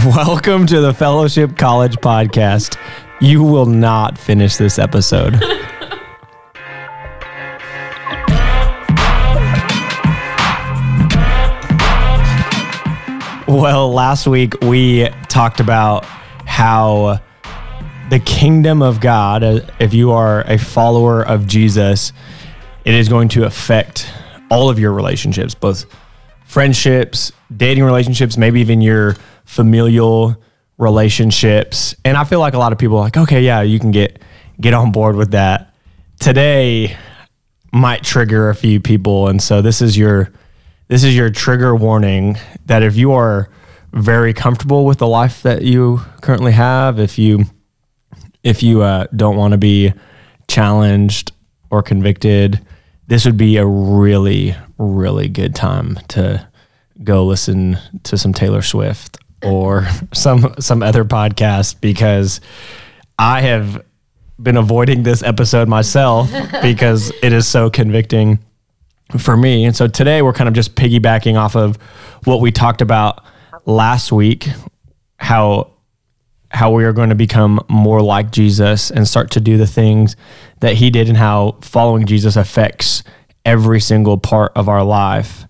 Welcome to the Fellowship College Podcast. You will not finish this episode. well, last week we talked about how the kingdom of God, uh, if you are a follower of Jesus, it is going to affect all of your relationships, both friendships, dating relationships, maybe even your familial relationships. And I feel like a lot of people are like, okay, yeah, you can get get on board with that. Today might trigger a few people, and so this is your this is your trigger warning that if you are very comfortable with the life that you currently have, if you if you uh, don't want to be challenged or convicted, this would be a really, really good time to go listen to some Taylor Swift or some some other podcast because I have been avoiding this episode myself because it is so convicting for me. And so today we're kind of just piggybacking off of what we talked about last week, how how we are going to become more like Jesus and start to do the things that he did and how following Jesus affects every single part of our life.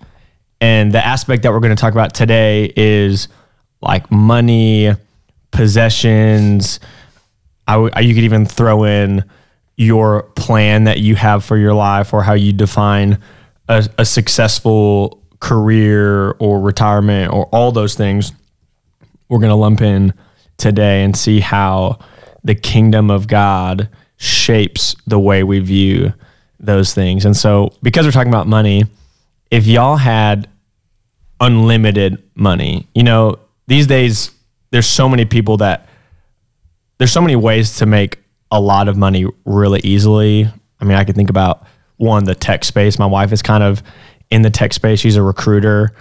And the aspect that we're going to talk about today is like money, possessions. I w- you could even throw in your plan that you have for your life or how you define a, a successful career or retirement or all those things. We're going to lump in today and see how the kingdom of God shapes the way we view those things. And so, because we're talking about money, if y'all had unlimited money, you know, these days there's so many people that there's so many ways to make a lot of money really easily. I mean, I could think about one, the tech space. My wife is kind of in the tech space. She's a recruiter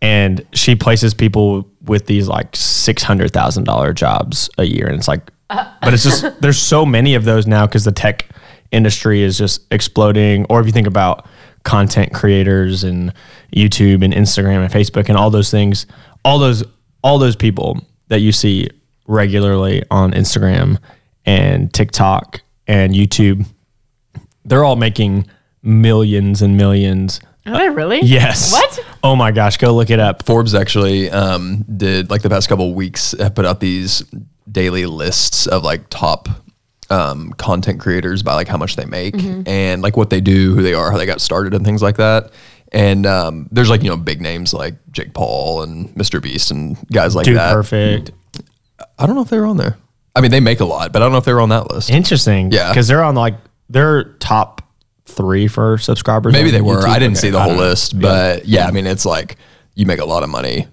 and she places people with these like $600,000 jobs a year. And it's like, but it's just, there's so many of those now because the tech industry is just exploding. Or if you think about content creators and YouTube and Instagram and Facebook and all those things, all those, all those people that you see regularly on Instagram and TikTok and YouTube, they're all making millions and millions. Are they really? Yes. What? Oh my gosh, go look it up. Forbes actually um, did like the past couple of weeks have put out these daily lists of like top um, content creators by like how much they make and like what they do, who they are, how they got started, and things like that. And um, there's like you know big names like Jake Paul and Mr. Beast and guys like Dude, that. perfect. I don't know if they were on there. I mean, they make a lot, but I don't know if they were on that list. Interesting. Yeah. Because they're on like, they're top three for subscribers. Maybe on they were. YouTube. I didn't Okay, see the I whole don't know. list, but yeah. I mean, it's like you make a lot of money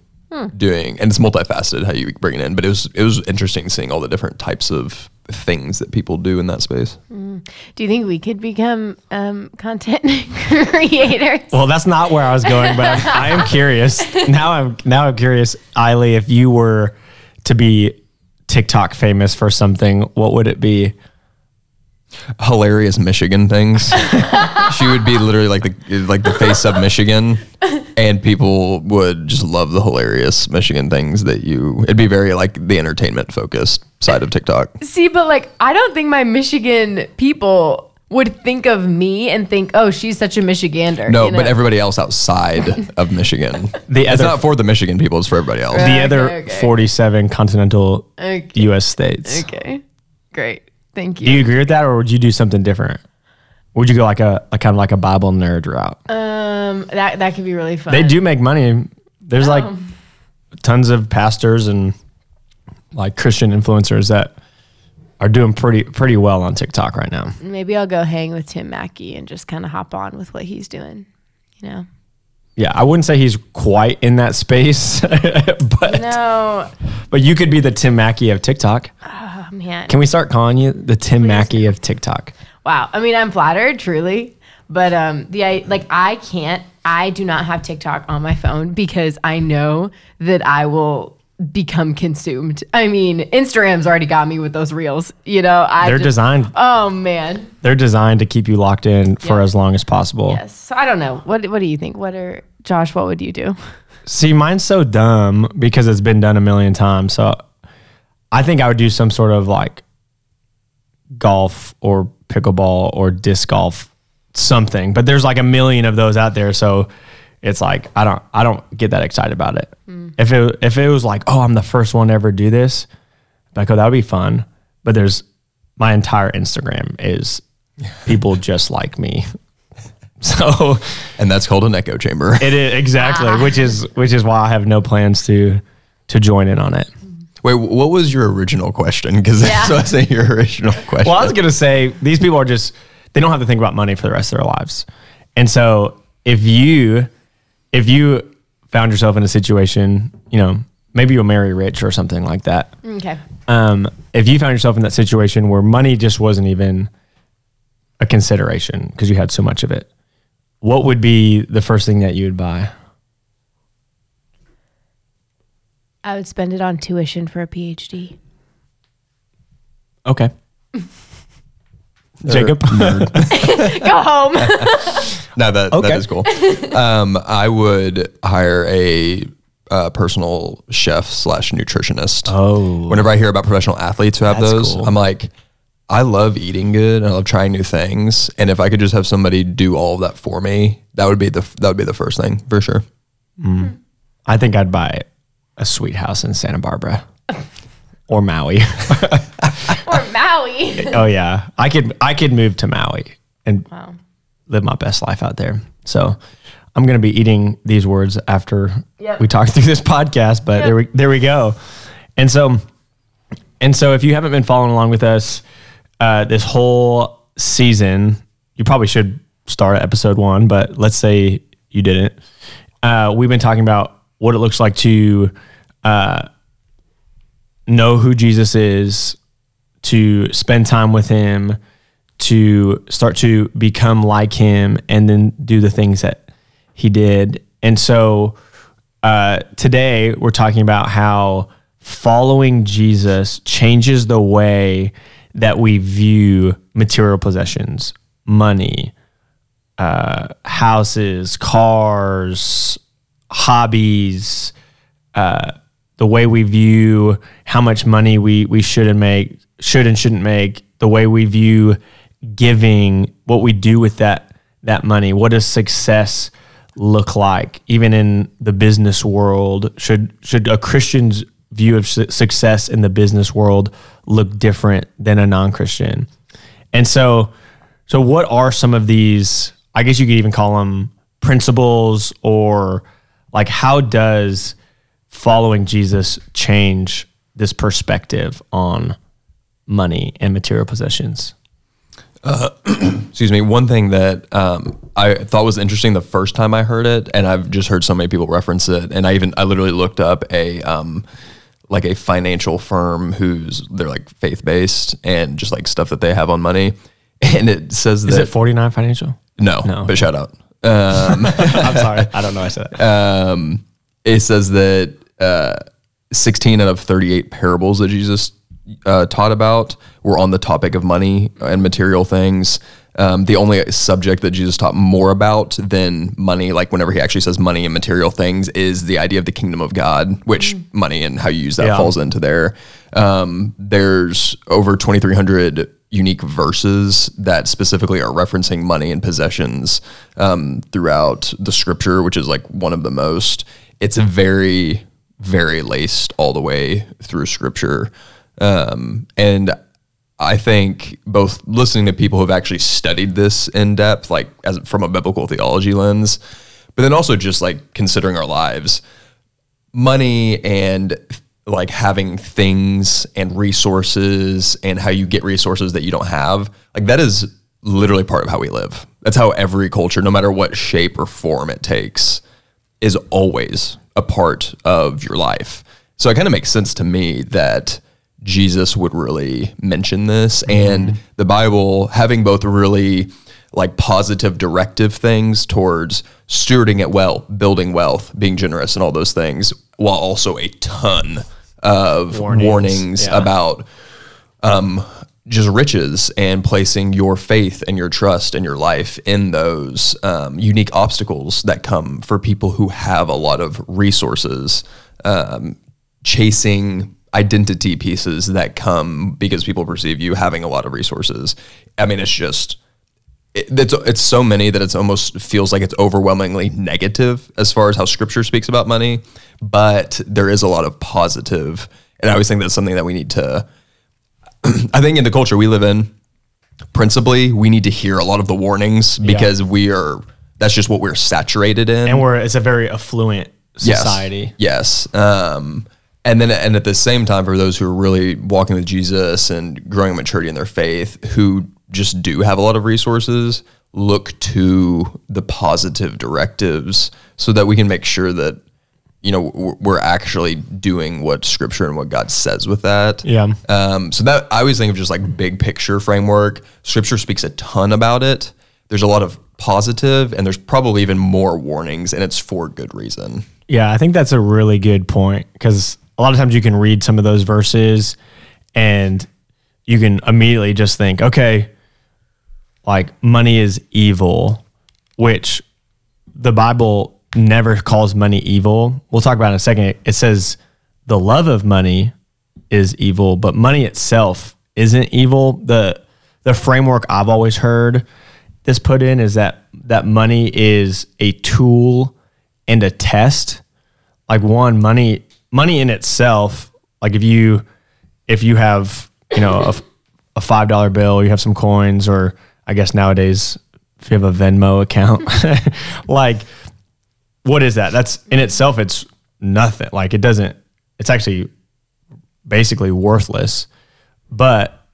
doing, and it's multifaceted how you bring it in. But it was it was interesting seeing all the different types of things that people do in that space. Do you think we could become um, content creators? Well, that's not where I was going, but I'm, I am curious. Now I'm now I'm curious, Eiley, if you were to be TikTok famous for something, what would it be? Hilarious Michigan things. she would be literally like the like the face of Michigan, and people would just love the hilarious Michigan things that you. It'd be very like the entertainment focused side of TikTok. See, but like, I don't think my Michigan people would think of me and think, "Oh, she's such a Michigander." No, you know? but everybody else outside of Michigan. The it's not for the Michigan people; it's for everybody else. The Okay, other okay. 47 continental Okay. U.S. states. Okay, great, thank you. Do you agree with that, or would you do something different? Would you go like a, a kind of like a Bible nerd route? Um, that that could be really fun. They do make money. There's like Oh. tons of pastors and like Christian influencers that are doing pretty pretty well on TikTok right now. Maybe I'll go hang with Tim Mackie and just kind of hop on with what he's doing. You know. Yeah, I wouldn't say he's quite in that space, but No, but you could be the Tim Mackie of TikTok. Man. Can we start calling you the Tim Mackie of TikTok? Wow. I mean, I'm flattered, truly, but um, the I like I can't. I do not have TikTok on my phone because I know that I will become consumed. I mean, Instagram's already got me with those reels. You know, I They're just- designed Oh man. they're designed to keep you locked in for Yeah. as long as possible. Yes. So I don't know. What What do you think? What are Josh? What would you do? See, mine's so dumb because it's been done a million times. So I think I would do some sort of like golf or pickleball or disc golf, something. But there's like a million of those out there. So it's like I don't I don't get that excited about it. Mm. If it if it was like, oh, I'm the first one to ever do this, like, oh, that would be fun. But there's my entire Instagram is people just like me. So And that's called an echo chamber. it is exactly, ah. which is which is why I have no plans to to join in on it. Wait, what was your original question? Because that's Yeah. what I say your original question. Well, I was gonna say these people are just they don't have to think about money for the rest of their lives, and so if you if you found yourself in a situation, you know, maybe you'll marry rich or something like that. Okay. Um, if you found yourself in that situation where money just wasn't even a consideration because you had so much of it, what would be the first thing that you would buy? I would spend it on tuition for a PhD. Okay. Jacob. Go home. no, that Okay. that is cool. Um, I would hire a uh, personal chef slash nutritionist. Oh. Whenever I hear about professional athletes who have That's those, cool. I'm like, I love eating good and I love trying new things. And if I could just have somebody do all of that for me, that would be the that would be the first thing for sure. I think I'd buy a sweet house in Santa Barbara or Maui. or Maui. oh yeah, I could I could move to Maui and Wow. live my best life out there. So I'm gonna be eating these words after Yep. we talk through this podcast. But there we there we go. And so and so if you haven't been following along with us uh, this whole season, you probably should start at episode one. But let's say you didn't. Uh, we've been talking about what it looks like to uh, know who Jesus is, to spend time with him, to start to become like him, and then do the things that he did. And so uh, today we're talking about how following Jesus changes the way that we view material possessions, money, uh, houses, cars, hobbies, uh, the way we view how much money we we should and make should and shouldn't make, the way we view giving, what we do with that that money, what does success look like, even in the business world? Should should a Christian's view of su- success in the business world look different than a non-Christian? And so, so what are some of these? I guess you could even call them principles, or like how does following Jesus change this perspective on money and material possessions? excuse me, one thing that um, I thought was interesting the first time I heard it, and I've just heard so many people reference it, and I even I literally looked up a um, like a financial firm who's they're like faith based and just like stuff that they have on money, and it says Is that it 49 financial? no, No. but shout out. Um, I'm sorry. I don't know. I said that. um, it says that uh, 16 out of 38 parables that Jesus uh, taught about were on the topic of money and material things. Um, the only subject that Jesus taught more about than money, like whenever he actually says money and material things, is the idea of the kingdom of God, which money and how you use that Yeah. falls into there. Um, there's over 2,300 unique verses that specifically are referencing money and possessions um, throughout the scripture, which is like one of the most. It's very, very laced all the way through scripture. Um, and I think both listening to people who've actually studied this in depth, like as from a biblical theology lens, but then also just like considering our lives, money and like having things and resources and how you get resources that you don't have, like that is literally part of how we live. That's how every culture, no matter what shape or form it takes, is always a part of your life. So it kind of makes sense to me that Jesus would really mention this and mm-hmm. the Bible having both really like positive directive things towards stewarding it well, building wealth, being generous and all those things, while also a ton of Warnings, warnings, yeah. about um, just riches and placing your faith and your trust and your life in those um, unique obstacles that come for people who have a lot of resources, um, chasing identity pieces that come because people perceive you having a lot of resources. I mean, it's just it, it's it's so many that it's almost feels like it's overwhelmingly negative as far as how Scripture speaks about money, but there is a lot of positive, and I always think that's something that we need to. I think in the culture we live in, principally, we need to hear a lot of the warnings because we are. That's just what we're saturated in, and we're it's a very affluent society. Yes. yes. Um, and then, and at the same time, for those who are really walking with Jesus and growing maturity in their faith, who just do have a lot of resources, look to the positive directives so that we can make sure that you know we're actually doing what scripture and what god says with that. Yeah. Um, so that i always think of just like big picture framework. Scripture speaks a ton about it. There's a lot of positive and there's probably even more warnings and it's for good reason. Yeah i think that's a really good point because a lot of times you can read some of those verses and you can immediately just think okay like money is evil which the bible never calls money evil. We'll talk about in a second. It says the love of money is evil, but money itself isn't evil. The the framework I've always heard this put in is that that money is a tool and a test. Like one, money money in itself, like if you if you have, you know, a, a five dollar bill, you have some coins, or I guess nowadays if you have a Venmo account, like what is that? That's in itself, it's nothing. Like it doesn't, it's actually basically worthless, but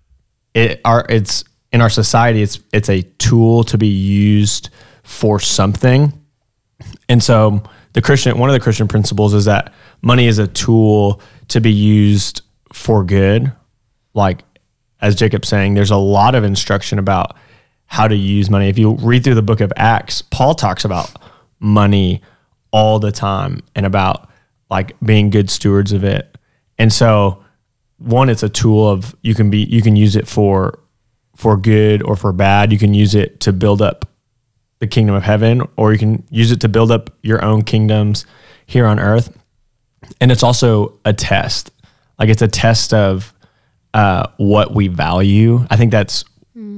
it are, it's in our society, it's, it's a tool to be used for something. And so the Christian, one of the Christian principles is that money is a tool to be used for good. Like, as Jacob's saying, there's a lot of instruction about how to use money. If you read through the book of Acts, Paul talks about money all the time and about like being good stewards of it. And so one it's a tool of you can be you can use it for for good or for bad. You can use it to build up the kingdom of heaven or you can use it to build up your own kingdoms here on earth. And it's also a test. Like it's a test of uh, what we value. I think that's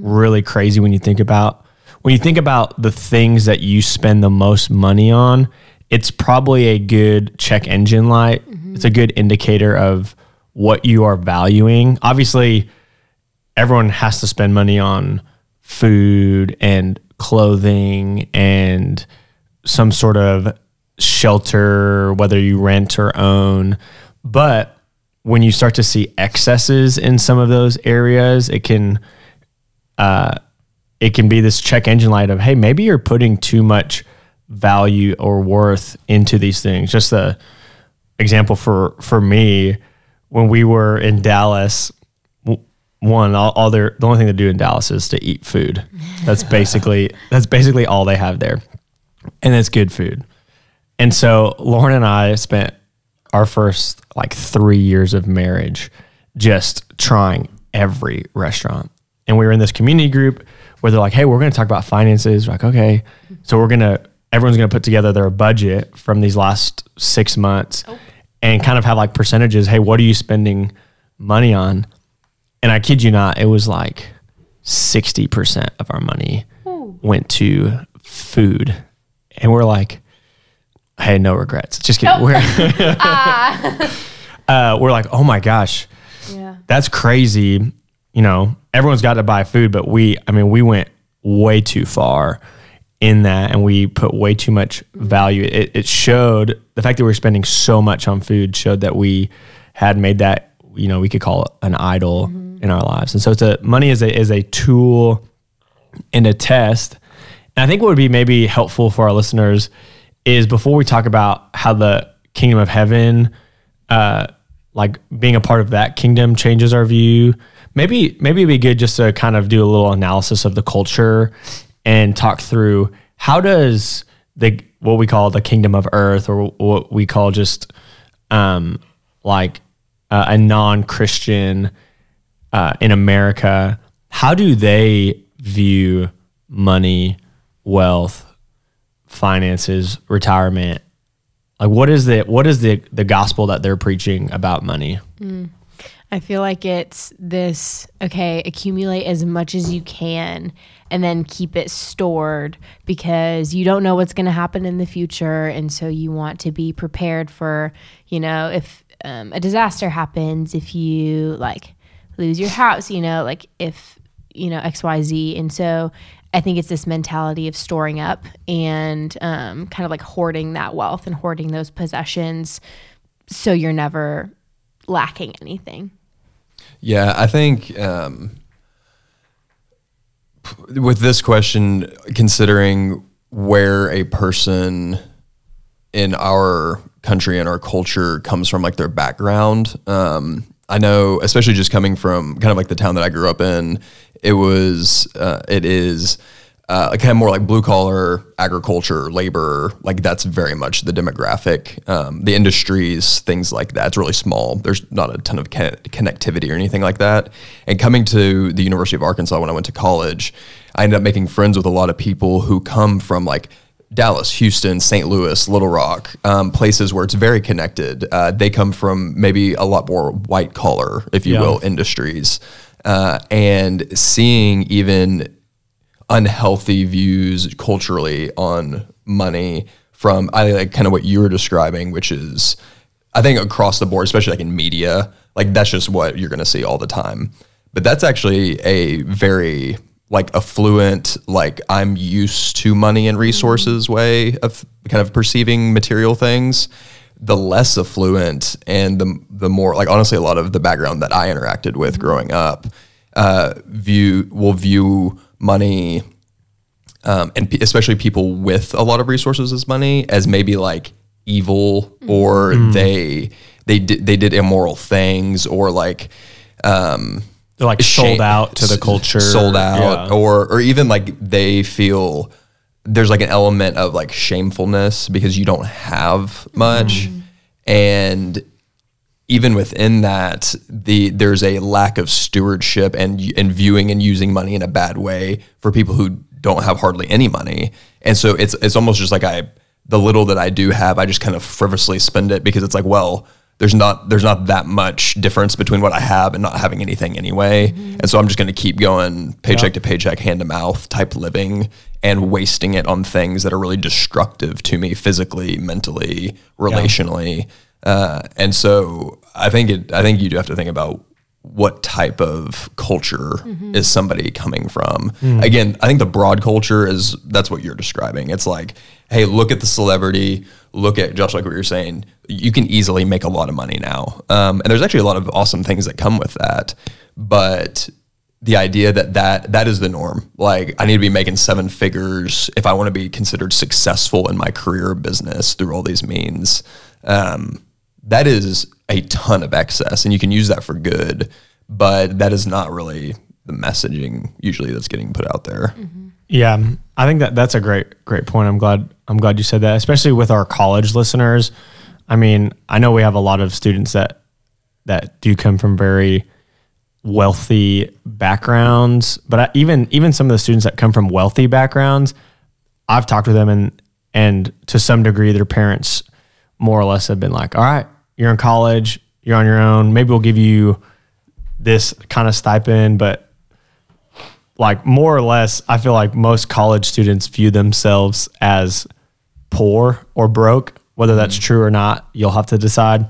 really crazy when you think about when you think about the things that you spend the most money on it's probably a good check engine light. Mm-hmm. It's a good indicator of what you are valuing. Obviously, everyone has to spend money on food and clothing and some sort of shelter, whether you rent or own. But when you start to see excesses in some of those areas, it can uh, it can be this check engine light of hey, maybe you're putting too much value or worth into these things. Just a example for for me, when we were in Dallas, one all, all their the only thing to do in Dallas is to eat food. That's basically that's basically all they have there, and it's good food. And so Lauren and I spent our first like three years of marriage just trying every restaurant. And we were in this community group where they're like, "Hey, we're going to talk about finances." We're like, "Okay," so we're going to everyone's going to put together their budget from these last six months oh. and kind of have like percentages. Hey, what are you spending money on? And I kid you not, it was like 60% of our money Ooh. went to food. And we're like, hey, no regrets. Just kidding. Nope. We're, ah. uh, we're like, oh my gosh, yeah. that's crazy. You know, everyone's got to buy food, but we, I mean, we went way too far in that and we put way too much value. It, it showed the fact that we were spending so much on food showed that we had made that, you know, we could call it an idol mm-hmm. in our lives. And so it's a money is a is a tool and a test. And I think what would be maybe helpful for our listeners is before we talk about how the kingdom of heaven, uh, like being a part of that kingdom changes our view. Maybe maybe it'd be good just to kind of do a little analysis of the culture and talk through how does the what we call the kingdom of earth or what we call just um, like uh, a non-christian uh, in America, how do they view money, wealth, finances, retirement? Like, what is the what is the the gospel that they're preaching about money? I feel like it's this okay, accumulate as much as you can and then keep it stored because you don't know what's going to happen in the future. And so you want to be prepared for, you know, if um, a disaster happens, if you like lose your house, you know, like if, you know, XYZ. And so I think it's this mentality of storing up and um, kind of like hoarding that wealth and hoarding those possessions so you're never lacking anything. Yeah, I think um, with this question, considering where a person in our country and our culture comes from, like their background, um, I know, especially just coming from kind of like the town that I grew up in, it was, uh, it is uh, kind of more like blue collar agriculture, labor. Like that's very much the demographic, um, the industries, things like that. It's really small. There's not a ton of con- connectivity or anything like that. And coming to the University of Arkansas when I went to college, I ended up making friends with a lot of people who come from like Dallas, Houston, St. Louis, Little Rock, um, places where it's very connected. Uh, they come from maybe a lot more white collar, if you Yeah. will, industries. Uh, and seeing even unhealthy views culturally on money from I think like kind of what you were describing, which is I think across the board, especially like in media, like that's just what you're gonna see all the time. But that's actually a very like affluent, like I'm used to money and resources way of kind of perceiving material things. The less affluent and the the more like honestly a lot of the background that I interacted with growing up uh, view will view money um, and pe- especially people with a lot of resources as money as maybe like evil or they they did they did immoral things or like um They're like sold out to the culture, sold out Yeah. or or even like they feel there's like an element of like shamefulness because you don't have much. And even within that the there's a lack of stewardship and and viewing and using money in a bad way for people who don't have hardly any money. And so it's it's almost just like I the little that I do have I just kind of frivolously spend it because it's like well there's not there's not that much difference between what I have and not having anything anyway. And so I'm just going to keep going paycheck to paycheck hand to mouth type living and wasting it on things that are really destructive to me physically mentally relationally. Uh, and so I think it. I think you do have to think about what type of culture is somebody coming from. Again, I think the broad culture is that's what you're describing. It's like, hey, look at the celebrity. Look at just like what you're saying. You can easily make a lot of money now, um, and there's actually a lot of awesome things that come with that. But the idea that that that is the norm. Like I need to be making seven figures if I want to be considered successful in my career business through all these means. Um, that is a ton of excess, and you can use that for good. But that is not really the messaging usually that's getting put out there. Mm-hmm. Yeah, um, I think that that's a great great point. I'm glad I'm glad you said that, especially with our college listeners. I mean, I know we have a lot of students that that do come from very wealthy backgrounds, but I, even even some of the students that come from wealthy backgrounds, I've talked with them and and to some degree their parents more or less have been like, "All right, you're in college, you're on your own. Maybe we'll give you this kind of stipend, but like more or less, I feel like most college students view themselves as poor or broke. Whether that's mm-hmm. true or not, you'll have to decide.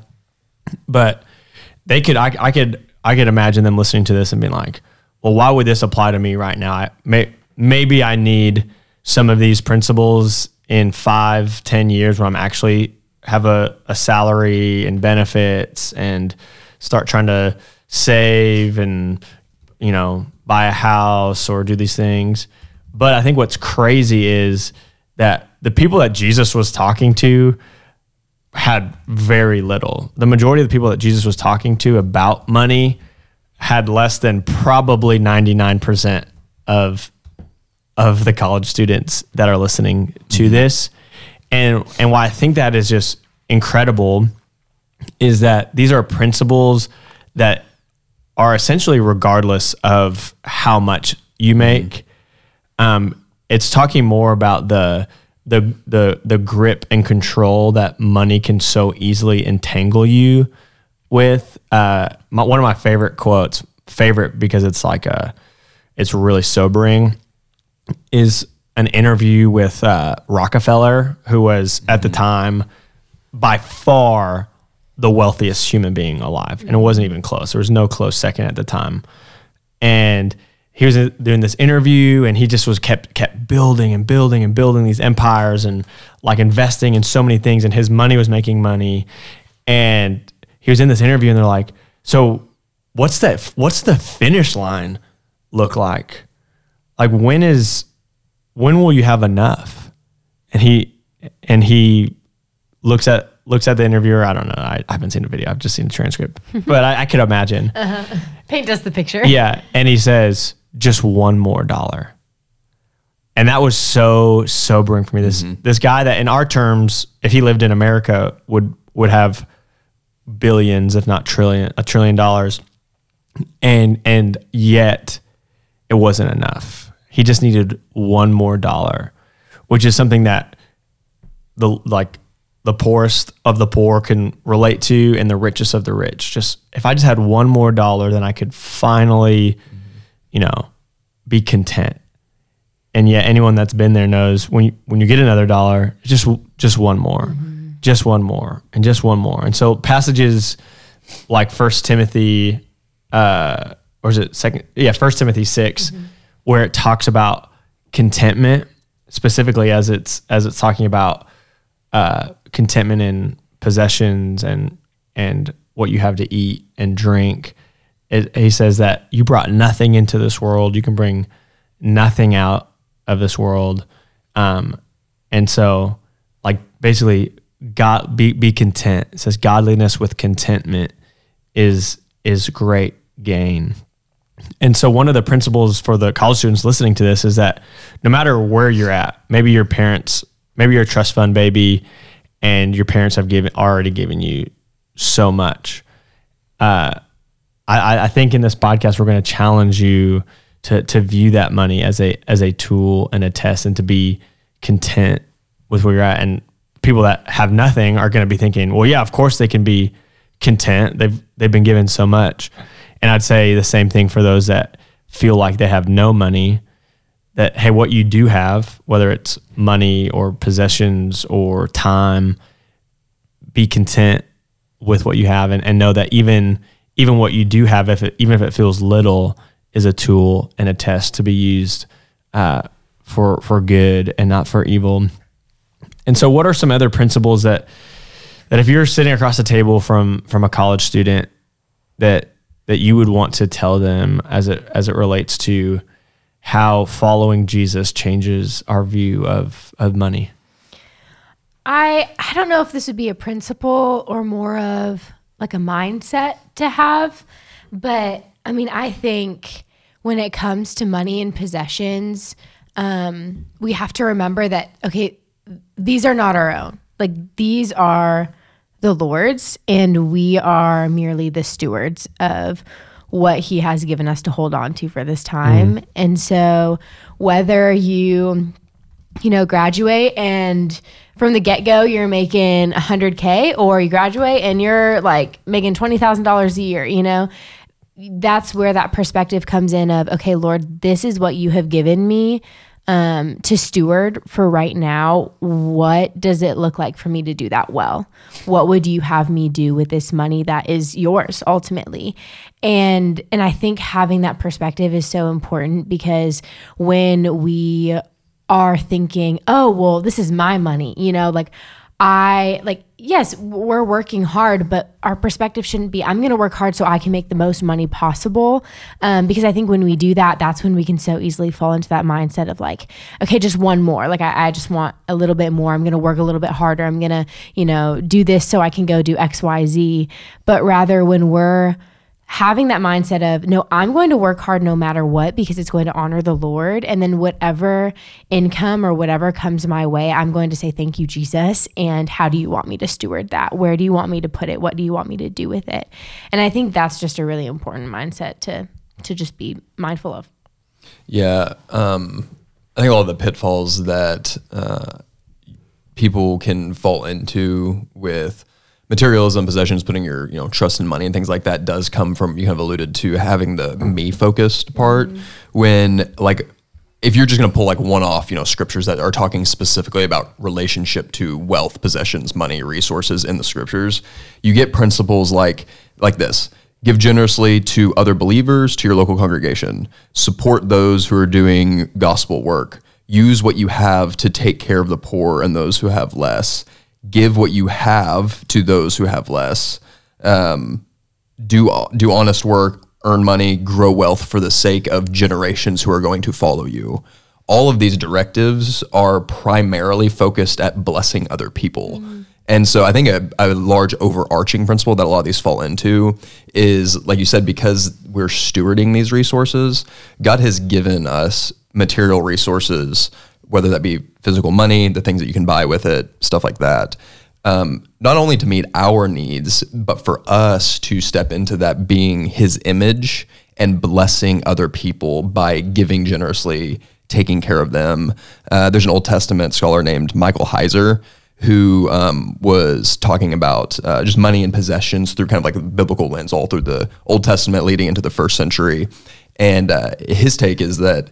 But they could, I, I could, I could imagine them listening to this and being like, "Well, why would this apply to me right now? I, may, maybe I need some of these principles in five, ten years where I'm actually have a, a salary and benefits and start trying to save and you know buy a house or do these things. But i think what's crazy is that the people that jesus was talking to had very little. The majority of the people that jesus was talking to about money had less than probably 99% of of the college students that are listening to this and and why I think that is just incredible is that these are principles that are essentially regardless of how much you make. Um, it's talking more about the the the the grip and control that money can so easily entangle you with. Uh, my, one of my favorite quotes, favorite because it's like a, it's really sobering, is an interview with uh, Rockefeller, who was at the time by far the wealthiest human being alive, and it wasn't even close. There was no close second at the time, and he was uh, doing this interview, and he just was kept kept building and building and building these empires, and like investing in so many things, and his money was making money, and he was in this interview, and they're like, "So, what's that? What's the finish line look like? Like when is when will you have enough?" And he and he looks at looks at the interviewer. I don't know. I, I haven't seen the video. I've just seen the transcript, but I, I could imagine. Uh-huh. Paint us the picture. Yeah, and he says just one more dollar, and that was so sobering for me. This mm-hmm. this guy that in our terms, if he lived in America, would would have billions, if not trillion, a trillion dollars, and and yet it wasn't enough. He just needed one more dollar, which is something that the like the poorest of the poor can relate to and the richest of the rich. Just if I just had one more dollar, then I could finally, you know, be content. And yet anyone that's been there knows when you, when you get another dollar, just just one more. Just one more and just one more. And so passages like First Timothy uh or is it second yeah, First Timothy 6 where it talks about contentment specifically as it's as it's talking about uh, contentment in possessions and and what you have to eat and drink. It, he says that you brought nothing into this world. You can bring nothing out of this world, um, and so like basically, God be be content. It says godliness with contentment is is great gain. And so one of the principles for the college students listening to this is that no matter where you're at, maybe your parents, maybe you're a trust fund baby and your parents have given already given you so much. Uh, I, I think in this podcast we're going to challenge you to to view that money as a as a tool and a test and to be content with where you're at. And people that have nothing are going to be thinking, well, yeah, of course they can be content. They've they've been given so much. And I'd say the same thing for those that feel like they have no money. That hey, what you do have, whether it's money or possessions or time, be content with what you have and, and know that even even what you do have, if it, even if it feels little, is a tool and a test to be used uh, for for good and not for evil. And so, what are some other principles that that if you're sitting across the table from from a college student that that you would want to tell them as it as it relates to how following Jesus changes our view of of money? I I don't know if this would be a principle or more of like a mindset to have, but I mean, I think when it comes to money and possessions, um, we have to remember that okay, these are not our own. Like these are the Lord's, and we are merely the stewards of what He has given us to hold on to for this time. Mm. And so, whether you you know, graduate and from the get go you're making 100K or you graduate and you're like making $20,000 a year, you know, that's where that perspective comes in of, okay, Lord, this is what you have given me um, to steward for right now. What does it look like for me to do that well? What would you have me do with this money that is yours ultimately? And and I think having that perspective is so important because when we are thinking, oh, well, this is my money, you know, like I like, yes, we're working hard, but our perspective shouldn't be, I'm going to work hard so I can make the most money possible. Um, because I think when we do that, that's when we can so easily fall into that mindset of like, okay, just one more. Like, I, I just want a little bit more. I'm going to work a little bit harder. I'm going to, you know, do this so I can go do X, Y, Z. But rather, when we're, having that mindset of no i'm going to work hard no matter what because it's going to honor the lord. And then whatever income or whatever comes my way i'm going to say thank you jesus. And how do you want me to steward that? Where do you want me to put it? What do you want me to do with it? And i think that's just a really important mindset to to just be mindful of. Yeah, um, I think all the pitfalls that uh, people can fall into with materialism, possessions, putting your you know trust in money and things like that does come from you kind of alluded to having the mm-hmm. me focused part mm-hmm. when like if you're just going to pull like one off, you know, scriptures that are talking specifically about relationship to wealth, possessions, money, resources in the scriptures, you get principles like like this. Give generously to other believers, to your local congregation. Support those who are doing gospel work. Use what you have to take care of the poor and those who have less. Give what you have to those who have less. Um, do do honest work, earn money, grow wealth for the sake of generations who are going to follow you. All of these directives are primarily focused at blessing other people. And so I think a, a large overarching principle that a lot of these fall into is, like you said, because we're stewarding these resources, God has given us material resources, whether that be physical money, the things that you can buy with it, stuff like that um, not only to meet our needs, but for us to step into that being His image and blessing other people by giving generously, taking care of them. Uh, there's an Old Testament scholar named Michael Heiser who um, was talking about uh, just money and possessions through kind of like a biblical lens, all through the Old Testament leading into the first century. And uh, his take is that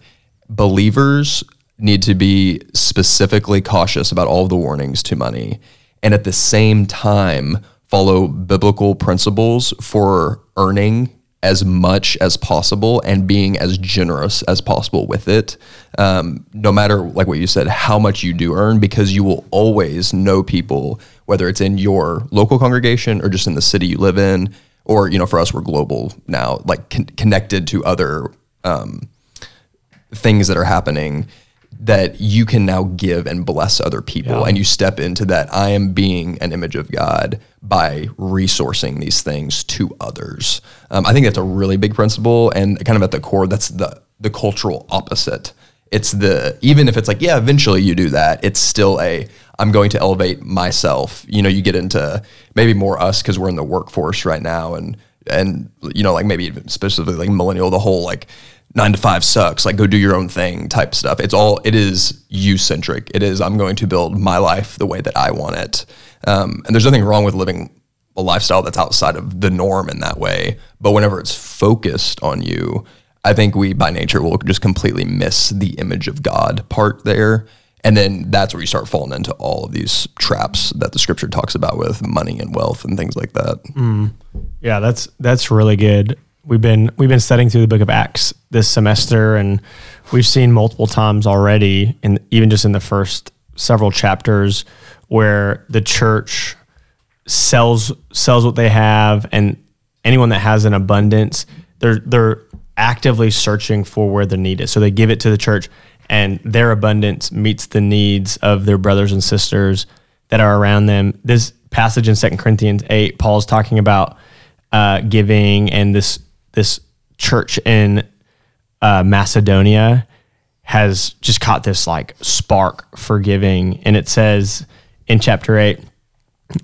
believers need to be specifically cautious about all the warnings to money and at the same time follow biblical principles for earning as much as possible and being as generous as possible with it. Um, no matter like what you said how much you do earn because you will always know people whether it's in your local congregation or just in the city you live in or you know for us we're global now like con- connected to other um, things that are happening that you can now give and bless other people. And you step into that i am being an image of god by resourcing these things to others. Um, i think that's a really big principle and kind of at the core that's the the cultural opposite. It's the even if it's like yeah eventually you do that it's still a i'm going to elevate myself. You know you get into maybe more us because we're in the workforce right now and and you know like maybe specifically like millennial the whole like nine to five sucks like go do your own thing type stuff. It's all it is you centric it is i'm going to build my life the way that i want it. Um, and there's nothing wrong with living a lifestyle that's outside of the norm in that way. But whenever it's focused on you i think we by nature will just completely miss the image of god part there. And then that's where you start falling into all of these traps that the scripture talks about with money and wealth and things like that. Yeah, that's that's really good. We've been we've been studying through the book of Acts this semester, and we've seen multiple times already, and even just in the first several chapters, where the church sells sells what they have, and anyone that has an abundance, they're they're actively searching for where the need is. So they give it to the church, and their abundance meets the needs of their brothers and sisters that are around them. This passage in Second Corinthians eight, Paul's talking about uh, giving, and this this church in uh, Macedonia has just caught this like spark for giving, and it says in chapter eight.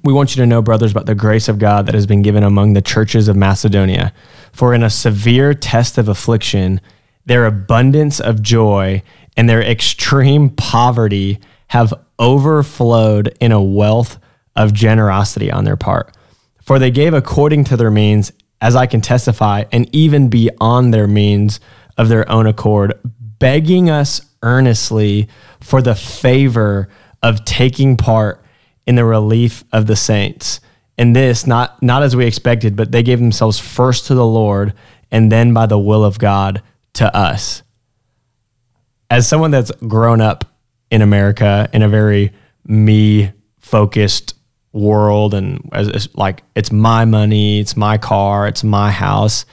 We want you to know, brothers, about the grace of God that has been given among the churches of Macedonia. For in a severe test of affliction, their abundance of joy and their extreme poverty have overflowed in a wealth of generosity on their part. For they gave according to their means, as I can testify, and even beyond their means of their own accord, begging us earnestly for the favor of taking part in the relief of the saints. And this, not, not as we expected, but they gave themselves first to the Lord and then by the will of God to us. As someone that's grown up in America in a very me focused world and as, as like it's my money, it's my car, it's my house.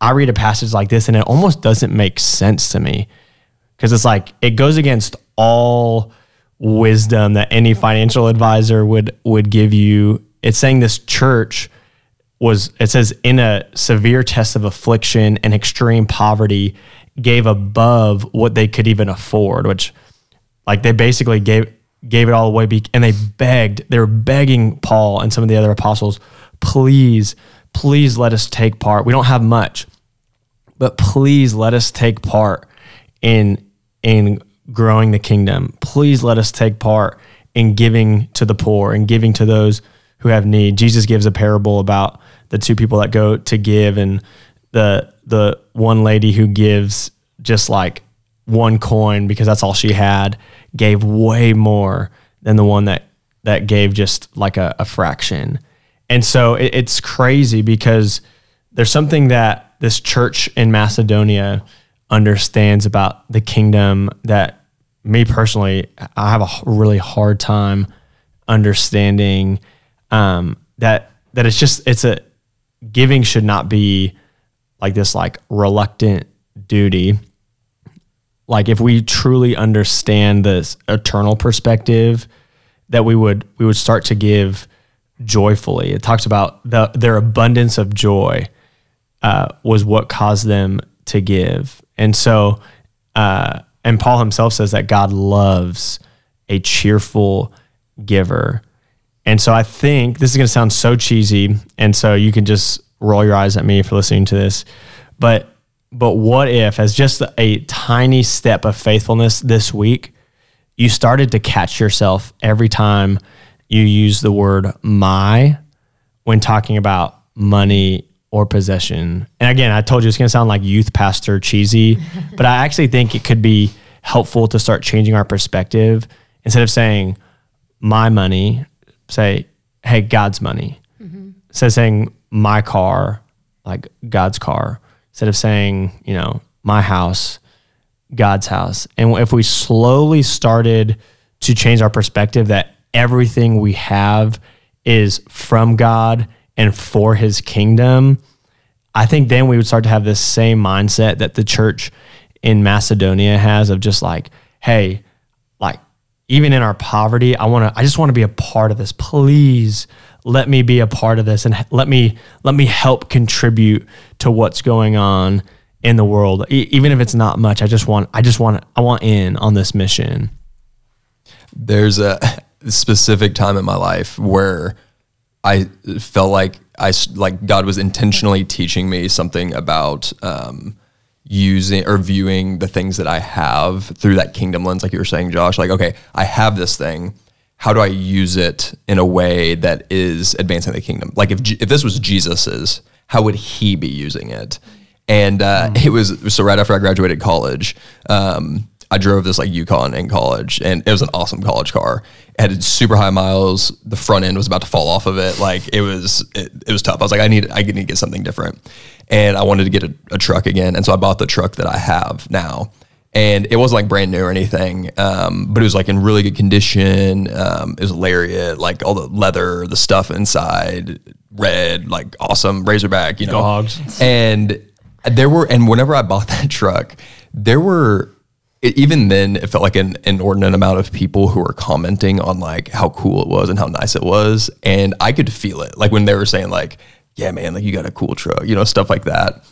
I read a passage like this and it almost doesn't make sense to me because it's like it goes against all wisdom that any financial advisor would would give you. It's saying this church was it says in a severe test of affliction and extreme poverty gave above what they could even afford which like they basically gave gave it all away and they begged they were begging paul and some of the other apostles please please let us take part. We don't have much but please let us take part in in growing the kingdom. Please let us take part in giving to the poor and giving to those who have need. Jesus gives a parable about the two people that go to give and the the one lady who gives just like one coin because that's all she had gave way more than the one that that gave just like a, a fraction. And so it, it's crazy because there's something that this church in macedonia understands about the kingdom that me personally i have a really hard time understanding um, that that it's just it's a giving should not be like this like reluctant duty like if we truly understand this eternal perspective that we would we would start to give joyfully. It talks about the their abundance of joy uh, was what caused them to give. And so uh, and paul himself says that god loves a cheerful giver. And so i think this is going to sound so cheesy and so you can just roll your eyes at me for listening to this but but what if, as just a tiny step of faithfulness this week, you started to catch yourself every time you use the word my when talking about money or possession? And again, I told you it's going to sound like youth pastor cheesy, but I actually think it could be helpful to start changing our perspective. Instead of saying my money, say, hey, God's money. Mm-hmm. Instead of saying my car, like God's car instead of saying, you know, my house, God's house. And if we slowly started to change our perspective that everything we have is from God and for his kingdom, I think then we would start to have this same mindset that the church in Macedonia has of just like, hey, like even in our poverty, I want to I just want to be a part of this. Please let me be a part of this and let me let me help contribute to what's going on in the world. E- even if it's not much, I just want I just want I want in on this mission. there's a specific time in my life where I felt like i like God was intentionally teaching me something about um, using or viewing the things that I have through that kingdom lens, like you were saying, Josh. Like, okay, I have this thing. How do I use it in a way that is advancing the kingdom? Like, if if this was Jesus's, how would he be using it? And uh, it was so right after I graduated college. Um, I drove this like Yukon in college, and it was an awesome college car. It had super high miles. The front end was about to fall off of it. Like it was, it, it was tough. I was like, I need, I need to get something different, and I wanted to get a, a truck again. And so I bought the truck that I have now, and it wasn't like brand new or anything, um, but it was like in really good condition. Um, it was lariat, like all the leather, the stuff inside, red, like awesome Razorback, you know, Dogs. and there were, and whenever I bought that truck, there were, it, even then, it felt like an inordinate amount of people who were commenting on like how cool it was and how nice it was. And I could feel it. Like when they were saying, like, yeah, man, like you got a cool truck, you know, stuff like that.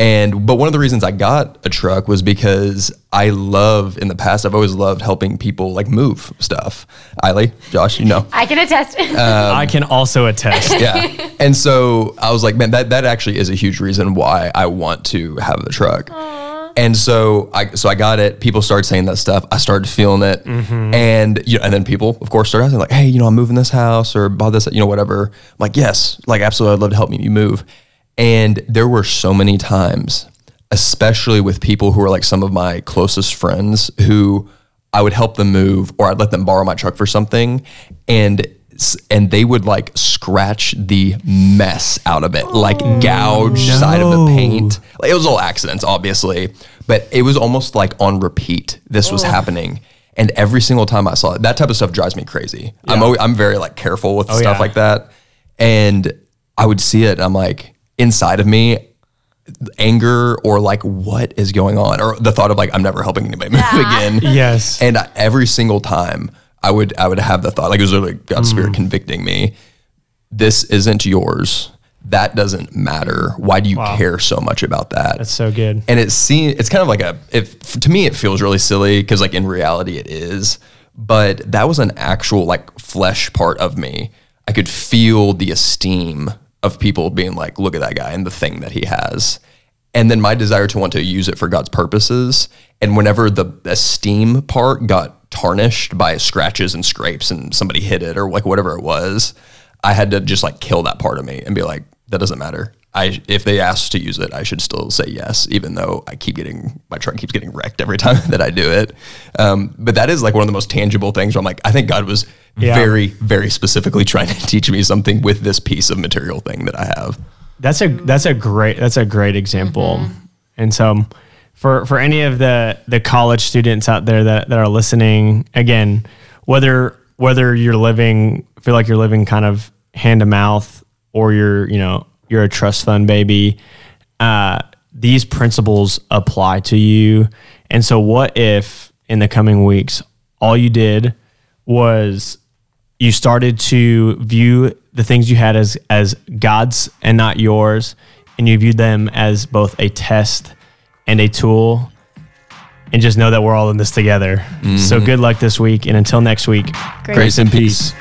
And, but one of the reasons I got a truck was because I love, in the past, I've always loved helping people like move stuff. Eiley, Josh, you know. I can attest. Um, I can also attest. yeah. And so I was like, man, that that actually is a huge reason why I want to have the truck. And so I so I got it. People started saying that stuff. I started feeling it, mm-hmm. and you know, and then people, of course, started asking like, "Hey, you know, I'm moving this house or bought this, you know, whatever." I'm like, yes, like absolutely, I'd love to help you move. And there were so many times, especially with people who are like some of my closest friends, who I would help them move or I'd let them borrow my truck for something, and and they would like scratch the mess out of it, like oh, gouge side of the paint. Like, it was all accidents, obviously, but it was almost like on repeat. This was happening. And every single time I saw it, that type of stuff drives me crazy. I'm always, I'm very like careful with oh, stuff yeah. like that. And I would see it. and I'm like inside of me, anger or like what is going on, or the thought of like I'm never helping anybody move again. Yes. And I, every single time I would I would have the thought like it was literally God's mm. spirit convicting me. This isn't yours. that doesn't matter. Why do you Wow. care so much about that? That's so good. and it seems it's kind of like a if to me it feels really silly because like in reality it is but that was an actual like flesh part of me i could feel the esteem of people being like look at that guy and the thing that he has. And then my desire to want to use it for god's purposes. And whenever the esteem part got tarnished by scratches and scrapes and somebody hit it or like whatever it was i had to just like kill that part of me and be like that doesn't matter I if they ask to use it, I should still say yes, even though I keep getting my truck keeps getting wrecked every time that I do it. Um, but that is like one of the most tangible things. Where I'm like, I think God was Yeah. very, very specifically trying to teach me something with this piece of material thing that I have. That's a that's a great that's a great example. And so for for any of the the college students out there that, that are listening, again, whether whether you're living feel like you're living kind of hand to mouth or you're, you know, you're a trust fund baby, uh, these principles apply to you. And so what if in the coming weeks all you did was you started to view the things you had as as God's and not yours, and you viewed them as both a test and a tool. And just know that we're all in this together. So good luck this week, and until next week, Grace and peace.